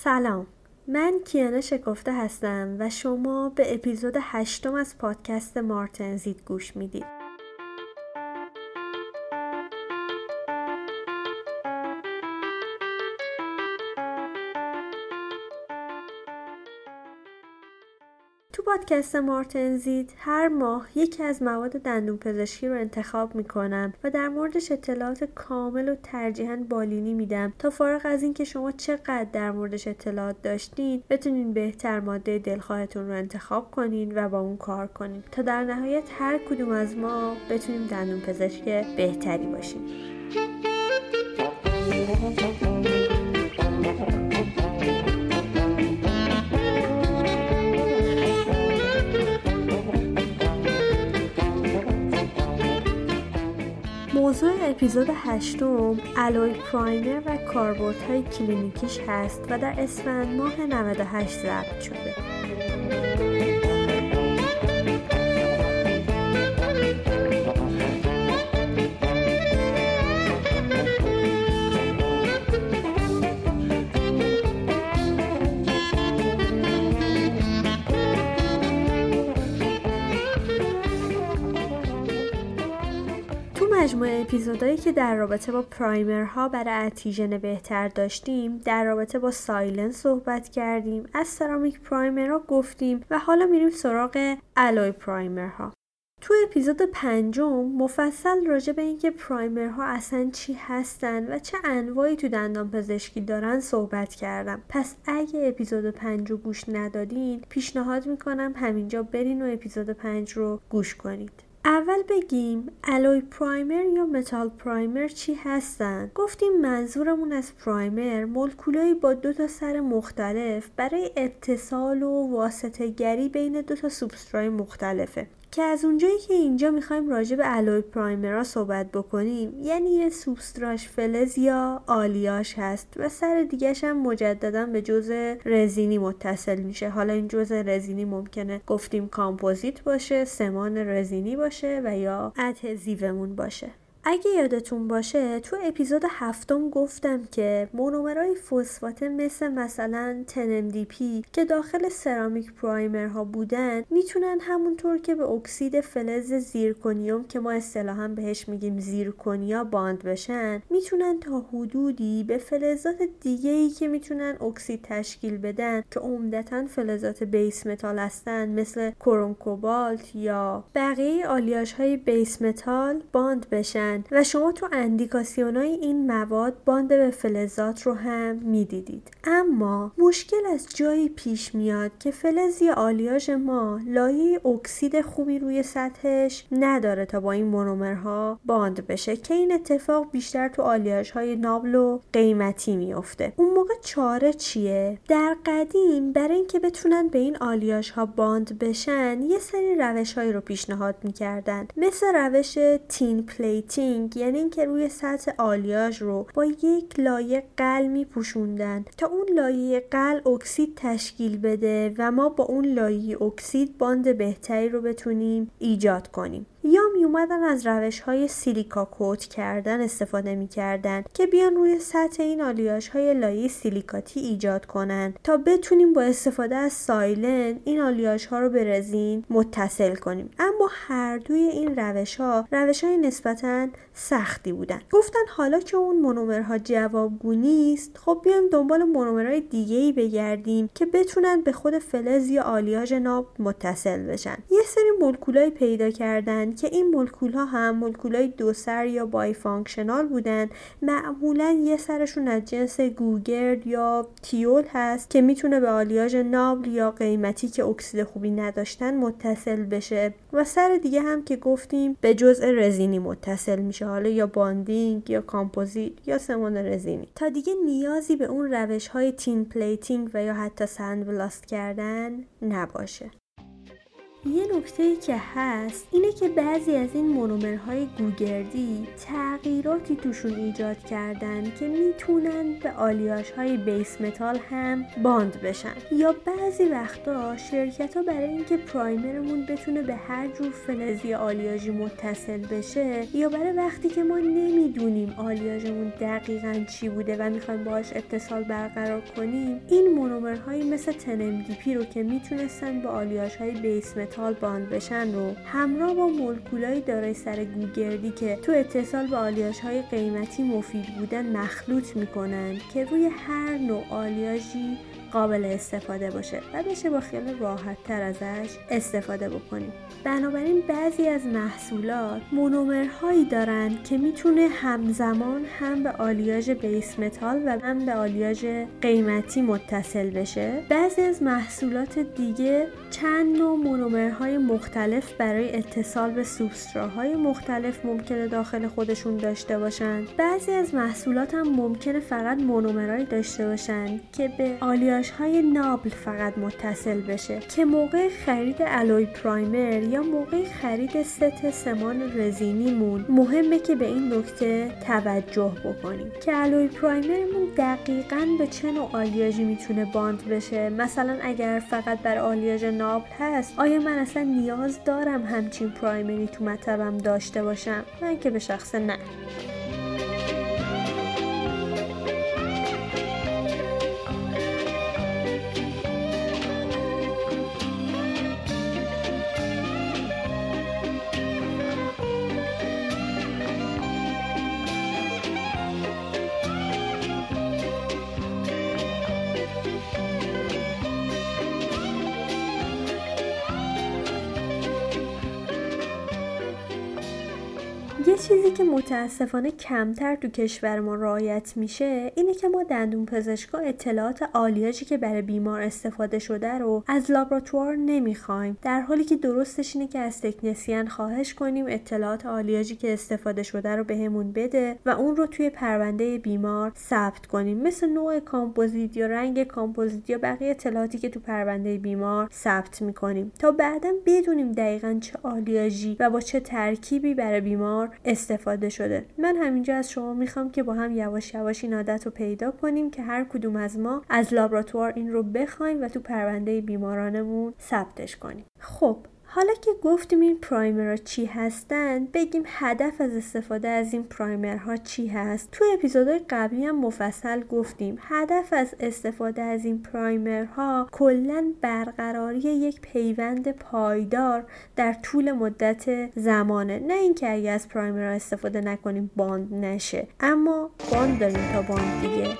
سلام. من کیانا شکفته هستم و شما به اپیزود هشتم از پادکست مارتنزید گوش می‌دید. پادکست مارتنزید هر ماه یکی از مواد دندون پزشکی رو انتخاب می‌کنم و در موردش اطلاعات کامل و ترجیحاً بالینی میدم تا فارغ از اینکه شما چقدر در موردش اطلاعات داشتین بتونین بهتر ماده دلخواهتون رو انتخاب کنین و با اون کار کنین. تا در نهایت هر کدوم از ما بتونیم دندون پزشک بهتری باشیم. موضوع اپیزود هشتم الوی پرایمر و های کلینیکیش هست و در اسفند ماه 98 ضبط شده. اپیزودهایی که در رابطه با primer ها برای adhesion بهتر داشتیم در رابطه با silane صحبت کردیم از ceramic primer ها گفتیم و حالا میریم سراغ alloy primer ها. تو اپیزود پنجم مفصل راجع به اینکه primer ها اصلا چی هستن و چه انواعی تو دندان پزشکی دارن صحبت کردم. پس اگه اپیزود پنج رو گوش ندادین پیشنهاد می‌کنم همینجا برین و اپیزود پنج رو گوش کنید. اول بگیم alloy primer یا metal primer چی هستن؟ گفتیم منظورمون از primer مولکولایی با دو تا سر مختلف برای اتصال و واسطه گری بین دو تا سوبسترای مختلفه. که از اونجایی که اینجا می‌خوایم راجع به الوی پرایمرا صحبت بکنیم یعنی یه سوبستراش فلز یا آلیاش هست و سر دیگهش هم مجددا به جزء رزینی متصل میشه. حالا این جزء رزینی ممکنه گفتیم کامپوزیت باشه سمان رزینی باشه و یا ادهزیومون باشه. اگه یادتون باشه تو اپیزود هفتم گفتم که مونومرهای فسفات مثل مثلا P که داخل ceramic primer ها بودن می‌تونن همونطور که به اکسید فلز زیرکونیوم که ما اصطلاحا بهش میگیم zirconia bond بشن می‌تونن تا حدودی به فلزات دیگه ای که می‌تونن اکسید تشکیل بدن که عمدتا فلزات base metal هستن مثل کروم کوبالت یا بقیه آلیاژ های base metal bond بشن. و شما تو اندیکاسیون های این مواد bond به فلزات رو هم می‌دیدید. اما مشکل از جایی پیش میاد که فلز یا آلیاژ ما لایه اکسید خوبی روی سطحش نداره تا با این مونومرها bond بشه که این اتفاق بیشتر تو آلیاژ های noble و قیمتی میفته اون موقع چاره چیه؟ در قدیم برای اینکه بتونن به این آلیاژ ها bond بشن یه سری روش هایی رو پیشنهاد می‌کردن. مثل روش tin plating یعنی اینکه روی سطح آلیاژ رو با یک لایه قلع میپوشوندن تا اون لایه قلع اکسید تشکیل بده و ما با اون لایه اکسید bond بهتری رو بتونیم ایجاد کنیم. یا می اومدن از روش های silica coat کردن استفاده می‌کردن که بیان روی سطح این آلیاژ های لایه سیلیکاتی ایجاد کنن. تا بتونیم با استفاده از silane این آلیاژ ها رو به رزین متصل کنیم. اما هر دوی این روش ها روش های نسبتا سختی بودن. گفتن حالا که اون مونومرها جوابگو نیست خب بیایم دنبال مونومرهای دیگه ای بگردیم که بتونن به خود فلز یا آلیاژ ناب متصل بشن. یه سری مولکولای پیدا کردن که این مولکول ها هم مولکول های دو سر یا bifunctional بودن معمولا یه سرشون از جنس گوگرد یا thiol هست که می‌تونه به آلیاژ noble یا قیمتی که اکسید خوبی نداشتن متصل بشه. و سر دیگه هم که گفتیم به جزء رزینی متصل میشه. حالا یا bonding یا کامپوزیت یا سمان رزینی. تا دیگه نیازی به اون روش های tin plating و یا حتی sandblast کردن نباشه. یه نکته که هست اینه که بعضی از این مونومرهای گوگردی تغییراتی توشون ایجاد کردن که می‌تونن به آلیاژ های base metal هم bond بشن. یا بعضی وقتا شرکت ها برای اینکه primer مون بتونه به هر جور فلزی آلیاژی متصل بشه یا برای وقتی که ما نمی‌دونیم آلیاژمون دقیقا چی بوده و می‌خوایم باهاش اتصال برقرار کنیم این مونومرهایی مثل 10-MDP رو که می‌تونستن با آلیاژ های base metal bond بشن رو. همراه با مولکولای دارای سر گوگردی که تو اتصال به آلیاژ های قیمتی مفید بودن مخلوط می‌کنن که روی هر نوع آلیاژی قابل استفاده باشه و بشه با خیال راحت تر ازش استفاده بکنیم. بنابراین بعضی از محصولات مونومرهایی دارن که می‌تونه همزمان هم به آلیاژ base metal و هم به آلیاژ قیمتی متصل بشه. بعضی از محصولات دیگه چند نوع مونومرهای مختلف برای اتصال به سوبسترا های مختلف ممکنه داخل خودشون داشته باشن. بعضی از محصولات هم ممکنه فقط مونومرهایی داشته باشن که به آلیاژ های noble فقط متصل بشه که موقع خرید alloy primer یا موقع خرید ست سمان رزینیمون مهمه که به این نکته توجه بکنیم که الوی پرایمرمون دقیقا به چه نوع آلیاژی می‌تونه باند بشه؟ مثلا اگر فقط بر آلیاژ نابل هست آیا من اصلا نیاز دارم همچین پرایمری تو مطبم داشته باشم؟ من که به شخص نه. متاسفانه کمتر تو کشور ما رعایت میشه اینه که ما دندون پزشکا اطلاعات آلیاژی که برای بیمار استفاده شده رو از لابراتوار نمی‌خوایم. در حالی که درستش اینه که از تکنسیان خواهش کنیم اطلاعات آلیاژی که استفاده شده رو بهمون بده و اون رو توی پرونده بیمار ثبت کنیم. مثل نوع کامپوزیت یا رنگ کامپوزیت یا بقیه اطلاعاتی که تو پرونده بیمار ثبت می‌کنیم. تا بعدا بدونیم دقیقا چه آلیاژی و با چه ترکیبی برای بیمار استفاده شده. من همینجا از شما می‌خوام که با هم یواش یواش این عادت رو پیدا کنیم که هر کدوم از ما از لابراتوار این رو بخوایم و تو پرونده بیمارانمون ثبتش کنیم. خب حالا که گفتیم این پرایمرها چی هستن بگیم هدف از استفاده از این پرایمرها چی هست. تو اپیزودهای قبلی هم مفصل گفتیم هدف از استفاده از این پرایمرها کلا برقراری یک پیوند پایدار در طول مدت زمانه. نه اینکه اگه از پرایمرها استفاده نکنیم باند نشه اما باند داریم تا باند دیگه.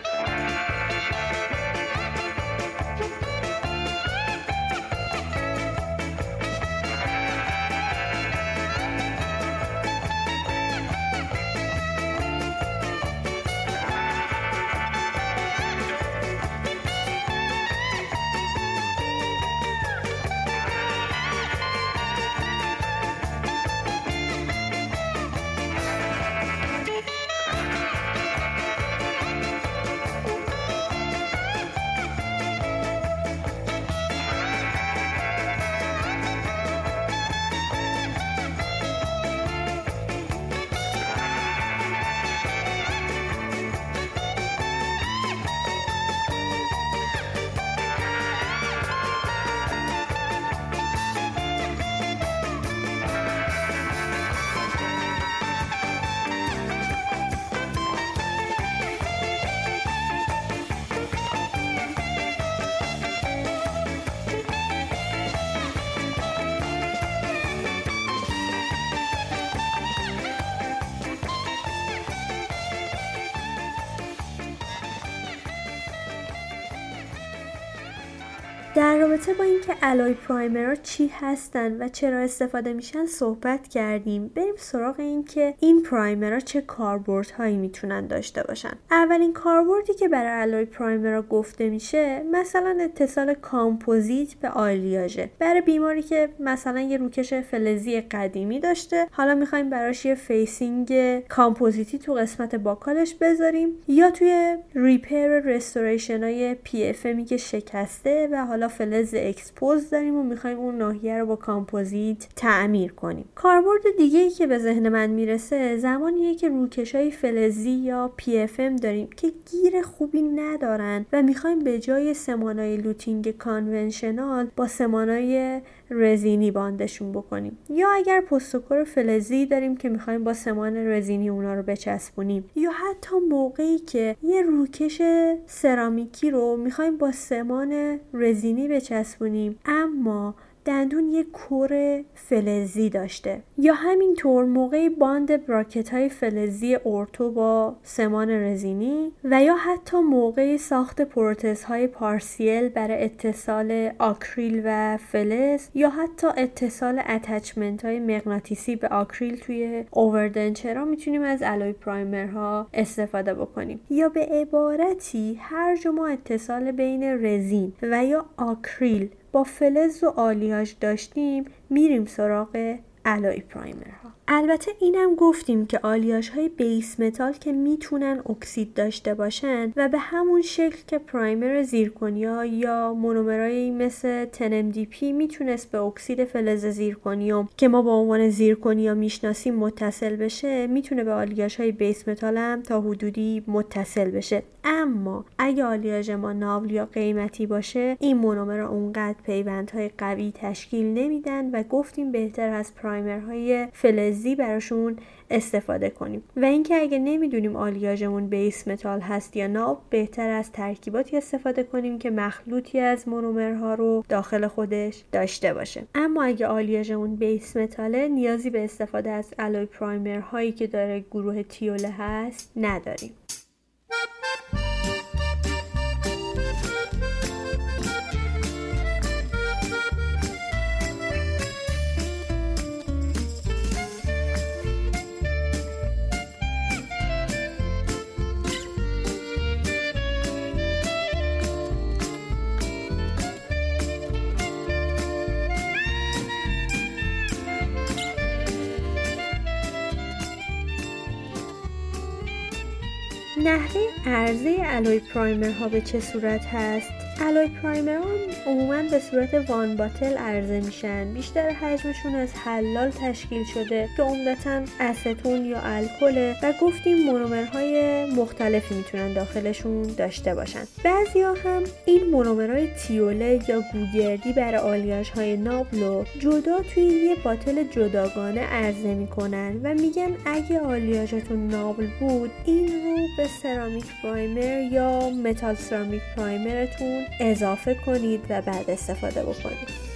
در رابطه با اینکه alloy primer ها چی هستن و چرا استفاده میشن صحبت کردیم بریم سراغ اینکه این primer ها چه کاربردهایی می‌تونن داشته باشن. اولین کاربردی که برای alloy primer ها گفته میشه مثلا اتصال کامپوزیت به آلیاژه. برای بیماری که مثلا یه روکش فلزی قدیمی داشته حالا می‌خوایم براش یه facing کامپوزیتی تو قسمت buccal ش بذاریم یا توی repair restoration های PFM که شکسته و حالا فلز expose داریم و می‌خوایم اون ناحیه رو با کامپوزیت تعمیر کنیم. کاربرد دیگه ای که به ذهن من می‌رسه زمانیه که روکش های فلزی یا PFM داریم که گیر خوبی ندارن و می‌خوایم به جای سمانای luting conventional با سمانای رزینی bond شون بکنیم. یا اگر post و core فلزی داریم که می‌خوایم با سمان رزینی اونا رو بچسبونیم. یا حتی موقعی که یه روکش سرامیکی رو می‌خوایم با سمان رزینی بچسبونیم. اما دندون یک core فلزی داشته. یا همینطور موقع bond براکت های فلزی ارتو با سمان رزینی و یا حتی موقع ساخت پروتز های partial برای اتصال آکریل و فلز یا حتی اتصال attachment های مغناطیسی به آکریل توی overdenture ا می‌تونیم از alloy primer ها استفاده بکنیم؟ یا به عبارتی هر جا اتصال بین رزین و یا آکریل با فلز و آلیاژ داشتیم میریم سراغ alloy primer ها البته اینم گفتیم که آلیاژ های base metal که می‌تونن اکسید داشته باشن و به همون شکل که primer زیرکونیا یا مونومرایی مثل پی می‌تونست به اکسید فلز زیرکونیوم که ما با عنوان زیرکونیا می‌شناسیم متصل بشه می‌تونه به آلیاژ های base metal هم تا حدودی متصل بشه. اما اگه آلیاژ ما noble یا قیمتی باشه این مونومر اونقدر پیوندهای قوی تشکیل نمیدن و گفتیم بهتر از primer های فلزی براشون استفاده کنیم. و اینکه اگه نمی‌دونیم آلیاژمون base metal هست یا noble بهتره از ترکیباتی استفاده کنیم که مخلوطی از مونومرها رو داخل خودش داشته باشه. اما اگه آلیاژمون base metal ه نیازی به استفاده از alloy primer هایی که داره گروه thiol ه هست نداریم. عرضه alloy primer ها به چه صورت هست؟ alloy primer عموما به صورت one bottle عرضه میشن. بیشتر حجمشون از حلال تشکیل شده که عمدتا استون یا الکل و گفتیم مونومرهای مختلفی می‌تونن داخلشون داشته باشن. بعضیا هم این مونومرهای thiol ه یا گوگردی برای آلیاژ های noble و جدا توی یه bottle جداگانه عرضه می‌کنن و میگن اگه آلیاژتون noble بود این رو به ceramic primer یا metal ceramic primer تون اضافه کنید و بعد استفاده بکنید.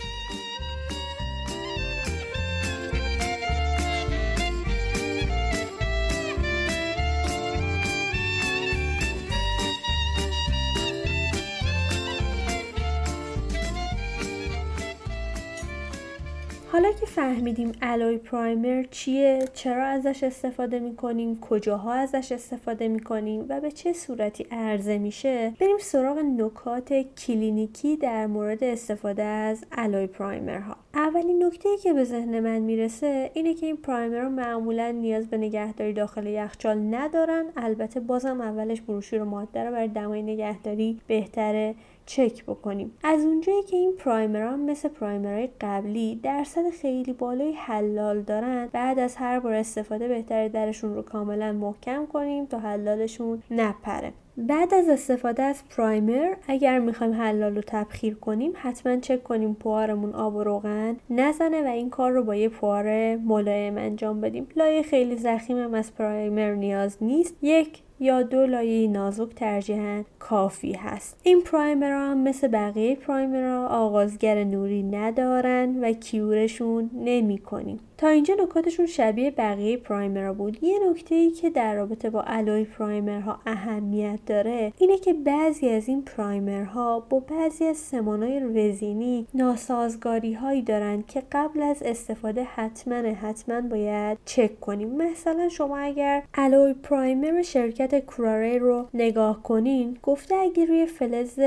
فهمیدیم الوی پرایمر چیه چرا ازش استفاده می‌کنیم کجاها ازش استفاده می‌کنیم و به چه صورتی عرضه میشه؟ بریم سراغ نکات کلینیکی در مورد استفاده از الوی پرایمرها اولین نکته ای که به ذهن من می‌رسه اینه که این پرایمر رو معمولا نیاز به نگهداری داخل یخچال ندارن. البته بازم اولش بروشور ماده رو برای دمای نگهداری بهتره. چک بکنیم. از اونجایی که این پرایمرها مثل پرایمرهای قبلی درصد خیلی بالای حلال دارن بعد از هر بار استفاده بهتره درشون رو کاملا محکم کنیم تا حلالشون نپره. بعد از استفاده از پرایمر اگر می‌خوایم حلال رو تبخیر کنیم حتما چک کنیم پوارمون آب و روغن نزنه و این کار رو با یه پوار ملایم انجام بدیم. لایه خیلی زخیم هم از پرایمر نیاز نیست. یک یا دو لایه نازک ترجیحاً کافی هست. این پرایمر هم مثل بقیه پرایمر آغازگر نوری ندارن و کیورشون نمی کنیم تا اینجا نکاتشون شبیه بقیه پرایمرها بود. یه نکته ای که در رابطه با الوی پرایمرها اهمیت داره اینه که بعضی از این پرایمرها با بعضی از سمانای رزینی ناسازگاری هایی دارن که قبل از استفاده حتما حتما باید چک کنیم. مثلا شما اگر الوی پرایمر شرکت شرکت Kuraray رو نگاه کنین گفته اگه روی فلز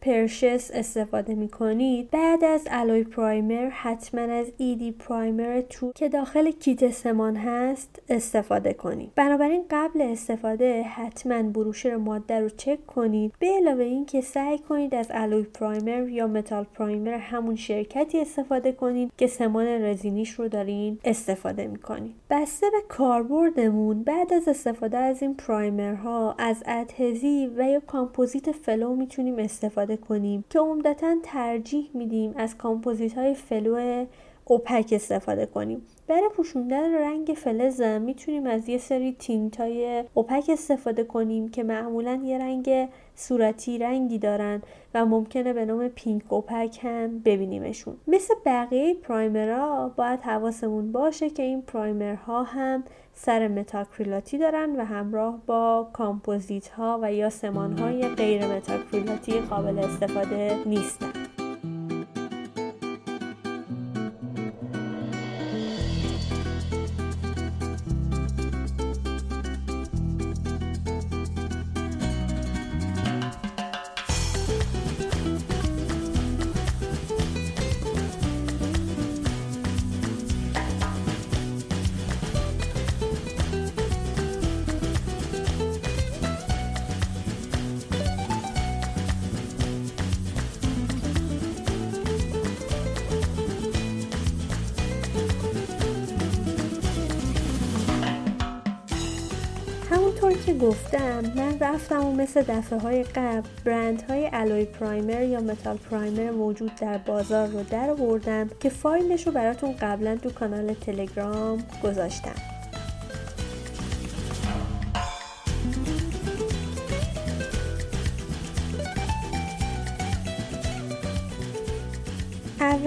precious استفاده می‌کنید بعد از alloy primer حتما از ED Primer II که داخل کیت سمان هست استفاده کنید. بنابراین قبل استفاده حتما بروشور ماده رو چک کنید. به علاوه این که سعی کنید از alloy primer یا metal primer همون شرکتی استفاده کنید که سمان رزینیش رو دارین استفاده می‌کنید. بسته به کاربردمون بعد از استفاده از این primer ها از adhesive و یا کامپوزیت flow می‌تونیم استفاده کنیم که عمدتا ترجیح میدیم از کامپوزیت های flow opaque استفاده کنیم. برای پوشوندن رنگ فلز می‌تونیم از یه سری tint های opaque استفاده کنیم که معمولا یه رنگ صورتی رنگی دارن و ممکنه به نام pink opaque هم ببینیمشون. مثل بقیه primer ها باید حواسمون باشه که این primer ها هم سر متاکریلاتی دارن و همراه با کامپوزیت ها و یا سمان های غیر متاکریلاتی قابل استفاده نیستن. گفتم من رفتم و مثل دفعه های قبل برند های الوی پرایمر یا متال پرایمر موجود در بازار رو در بردم که فایلش رو براتون قبلا تو کانال تلگرام گذاشتم.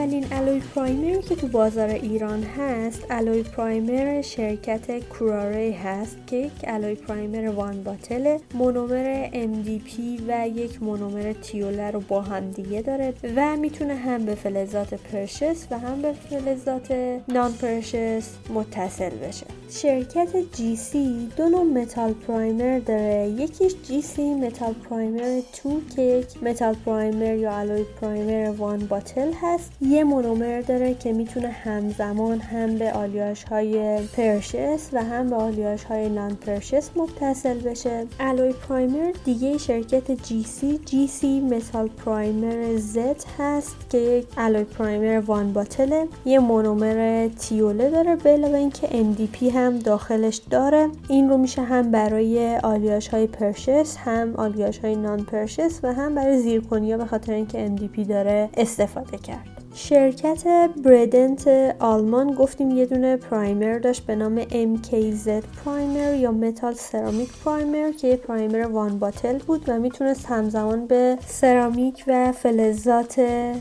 اولین الوی پرایمری که تو بازار ایران هست الوی پرایمر شرکت کراره هست که یک الوی پرایمر وان باتل مونومر MDP و یک مونومر thiol ه رو با هم دیگه داره و می‌تونه هم به فلزات precious و هم به فلزات non-precious متصل بشه. شرکت GC دو نوع metal primer داره. یکیش GC Metal Primer II که یک metal primer یا alloy primer one bottle هست. یه مونومر داره که می‌تونه همزمان هم به آلیاژ های precious و هم به آلیاژ های non-precious متصل بشه. alloy primer دیگه شرکت GC GC Metal Primer Z هست که یک alloy primer one bottle ه. یه مونومر thiol ه داره. به علاوه اینکه MDP هم داخلش داره. این رو میشه هم برای آلیاژ های precious هم آلیاژ های non-precious و هم برای زیرکونیا به خاطر اینکه MDP داره استفاده کرد. شرکت bredent آلمان گفتیم یه دونه primer داشت به نام MKZ primer یا metal ceramic primer که یه primer one bottle بود و می‌تونست همزمان به سرامیک و فلزات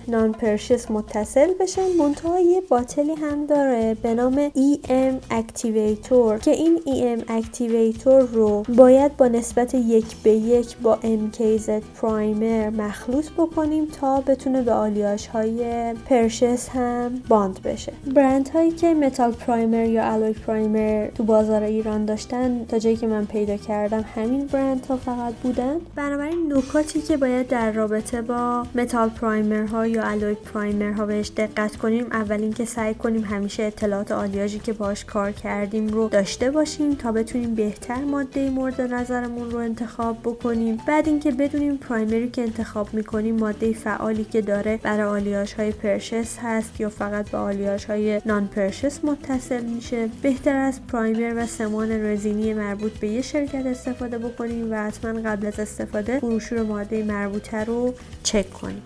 non-precious متصل بشه. منتها یه bottle ی هم داره به نام EM activator که این EM activator رو باید با نسبت یک به یک با MKZ primer مخلوط بکنیم تا بتونه به آلیاژ های precious هم bond بشه. برند هایی که metal primer یا alloy primer تو بازار ایران داشتن تا جایی که من پیدا کردم همین برند ها فقط بودن. بنابراین نکاتی که باید در رابطه با metal primer ها یا alloy primer ها بهش دقت کنیم اول اینکه سعی کنیم همیشه اطلاعات آلیاژی که باش کار کردیم رو داشته باشیم تا بتونیم بهتر ماده مورد نظرمون رو انتخاب بکنیم. بعد اینکه بدونیم primer ی که انتخاب می‌کنیم ماده فعالی که داره برای آلیاژ های precious هست یا فقط به آلیاژ های non-precious متصل میشه. بهتره از primer و سمان رزینی مربوط به یه شرکت استفاده بکنیم و حتما قبل از استفاده بروشور ماده مربوطه رو چک کنیم.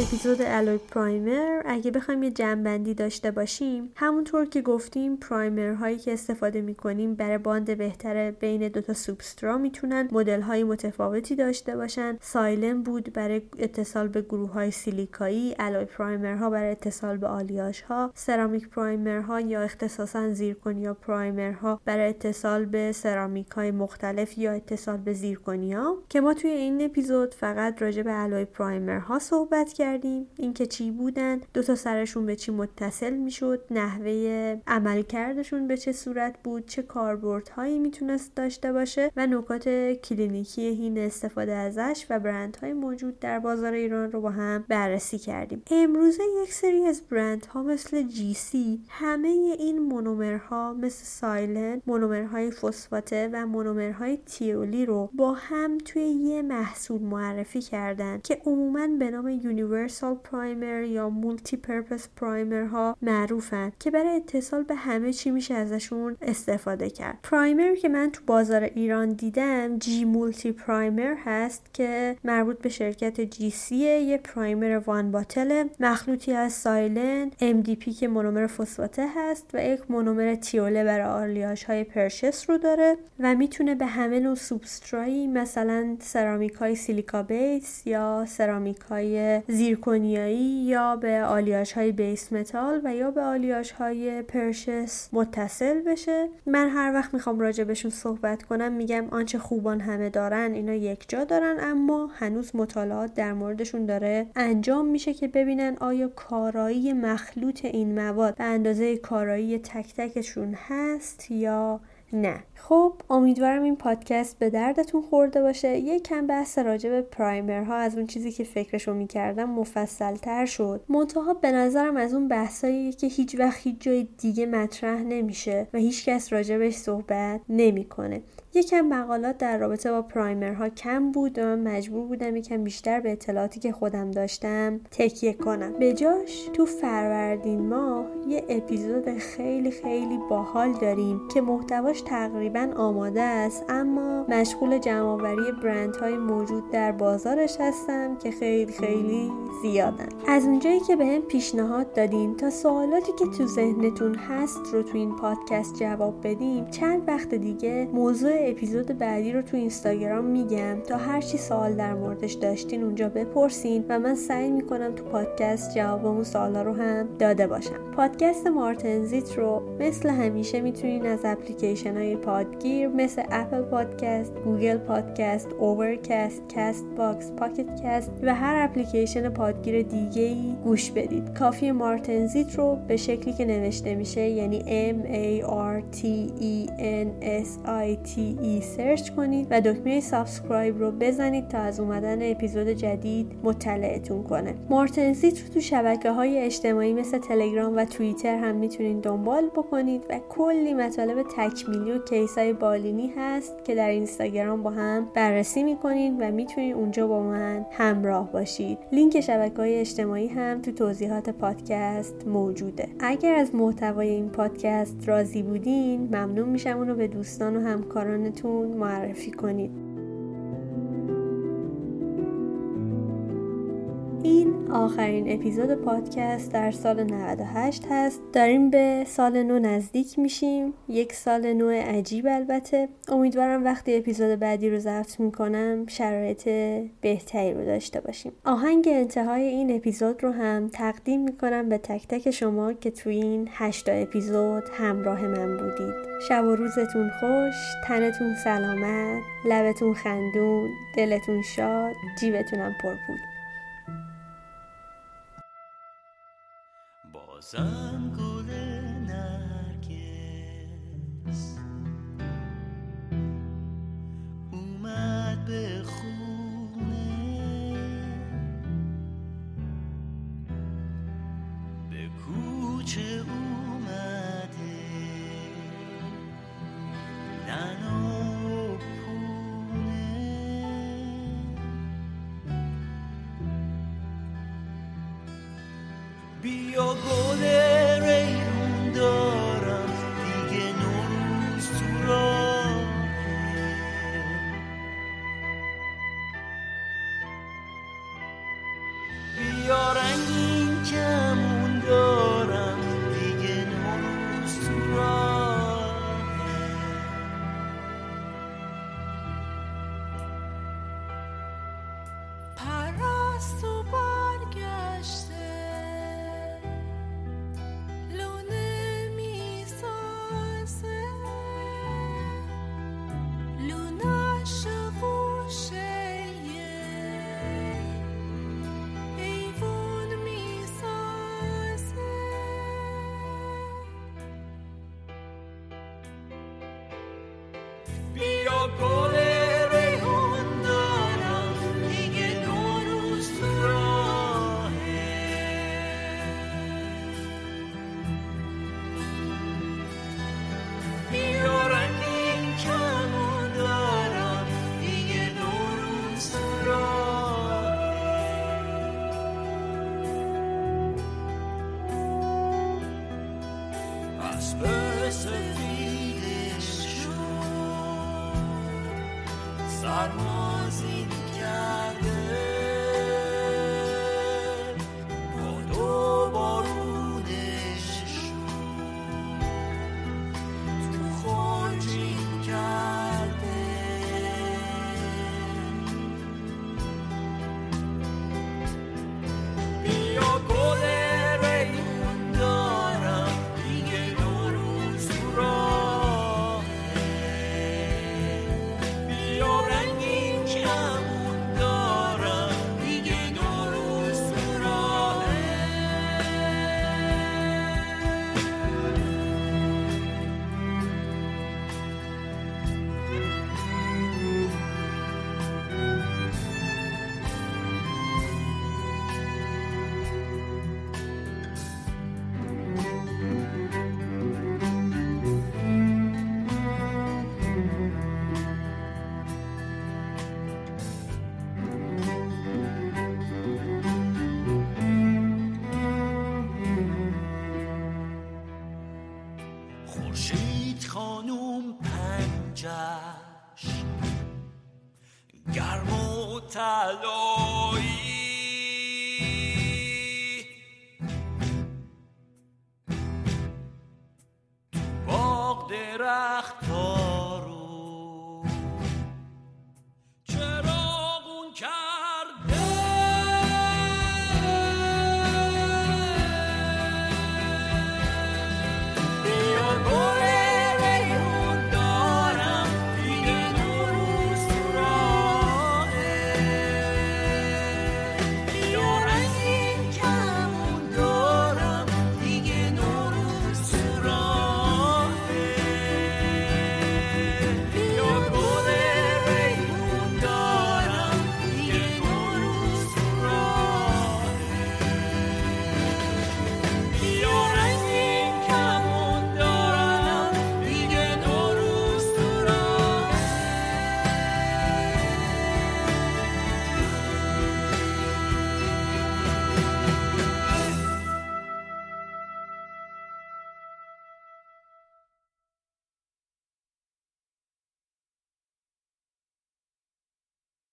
اپیزود alloy primer. اگه بخوایم یه جمع‌بندی داشته باشیم همونطور که گفتیم primer هایی که استفاده می‌کنیم برای bond بهتر بین دوتا سوبسترا می‌تونن مدل های متفاوتی داشته باشن. silane بود برای اتصال به گروه های سیلیکایی alloy primer ها برای اتصال به آلیاژ ها ceramic primer ها یا اختصاصا zirconia primer ها برای اتصال به سرامیک های مختلف یا اتصال به زیرکونیا. که ما توی این اپیزود فقط راجع به alloy primer ها صحبت کردیم. اینکه چی بودن دو تا سرشون به چی متصل می‌شد نحوه عملکردشون به چه صورت بود چه کاربردهایی می‌تونست داشته باشه و نکات کلینیکی هین استفاده ازش و برندهای موجود در بازار ایران رو با هم بررسی کردیم. امروزه یک سری از برندها مثل جی سی همه این مونومرها مثل سایلن مونومرهای فسفاته و مونومرهای تیولی رو با هم توی یه محصول معرفی کردن که عموما به نام universal primer یا multi-purpose primer ها معروفن که برای اتصال به همه چی میشه ازشون استفاده کرد. primer که من تو بازار ایران دیدم G-Multi Primer هست که مربوط به شرکت GC یه primer one bottle مخلوطی از silane MDP که مونومر فسفاته هست و یک مونومر تیوله برای آلیاژ های precious رو داره و می‌تونه به همه نوع سوبسترایی مثلا سرامیک های silica base یا سرامیک های زیرکونیایی یا به آلیاژ های base metal و یا به آلیاژ های precious متصل بشه. من هر وقت می‌خوام راجع بهشون صحبت کنم میگم آنچه خوبان همه دارن اینا یک جا دارن اما هنوز مطالعات در موردشون داره انجام میشه که ببینن آیا کارایی مخلوط این مواد به اندازه کارایی تک تکشون هست یا نه. خب امیدوارم این پادکست به دردتون خورده باشه. یک کم بحث راجع به primer ها. از اون چیزی که فکرشو می‌کردم مفصل تر شد. منتها به نظرم از اون بحثایی که هیچ وقت هیچ جای دیگه مطرح نمیشه و هیچکس راجبش صحبت نمی‌کنه. یکم مقالات در رابطه با پرایمرها کم بود و من مجبور بودم یکم بیشتر به اطلاعاتی که خودم داشتم تکیه کنم. به جاش تو فروردین ماه یه اپیزود خیلی خیلی باحال داریم که محتواش تقریبا آماده است اما مشغول جمعآوری برندهای موجود در بازارش هستم که خیلی خیلی زیادن. از اونجایی که بهم به پیشنهاد دادین تا سوالاتی که تو ذهنتون هست رو تو این پادکست جواب بدیم چند وقت دیگه موضوع اپیزود بعدی رو تو اینستاگرام میگم تا هر چی سوال در موردش داشتین اونجا بپرسین و من سعی می‌کنم تو پادکست جواب اون سوالا رو هم داده باشم پادکست مارتنزیت رو مثل همیشه می‌تونین از اپلیکیشن های پادگیر مثل Apple Podcast، Google Podcast، Overcast، Castbox، Pocket Casts و هر اپلیکیشن پادگیر دیگه ای گوش بدید. کافی مارتنزیت رو به شکلی که نوشته میشه یعنی M A R T E N S I T E سرچ کنید و دکمه subscribe رو بزنید تا از اومدن اپیزود جدید مطلعتون کنه. مارتنزیت رو تو شبکه های اجتماعی مثل تلگرام و توییتر هم می‌تونید دنبال بکنید و کلی مطالب تکمیلی و case های بالینی هست که در اینستاگرام با هم بررسی می‌کنید و می‌تونید اونجا با من همراه باشید. لینک شبکه های اجتماعی هم تو توضیحات پادکست موجوده. اگر از محتوای این پادکست راضی بودین ممنون میشم اونو به دوستان و همکاران همکارانتون معرفی کنید. آخرین اپیزود پادکست در سال 98 هست. داریم به سال نو نزدیک میشیم. یک سال نو عجیب البته. امیدوارم وقتی اپیزود بعدی رو ضبط می‌کنم شرایط بهتری رو داشته باشیم. آهنگ انتهای این اپیزود رو هم تقدیم می‌کنم به تک تک شما که توی این هشتا اپیزود همراه من بودید. شب و روزتون خوش تنتون سلامت لبتون خندون دلتون شاد جیبتونم پرپول 山谷人。So. peut se vider chaud, sa.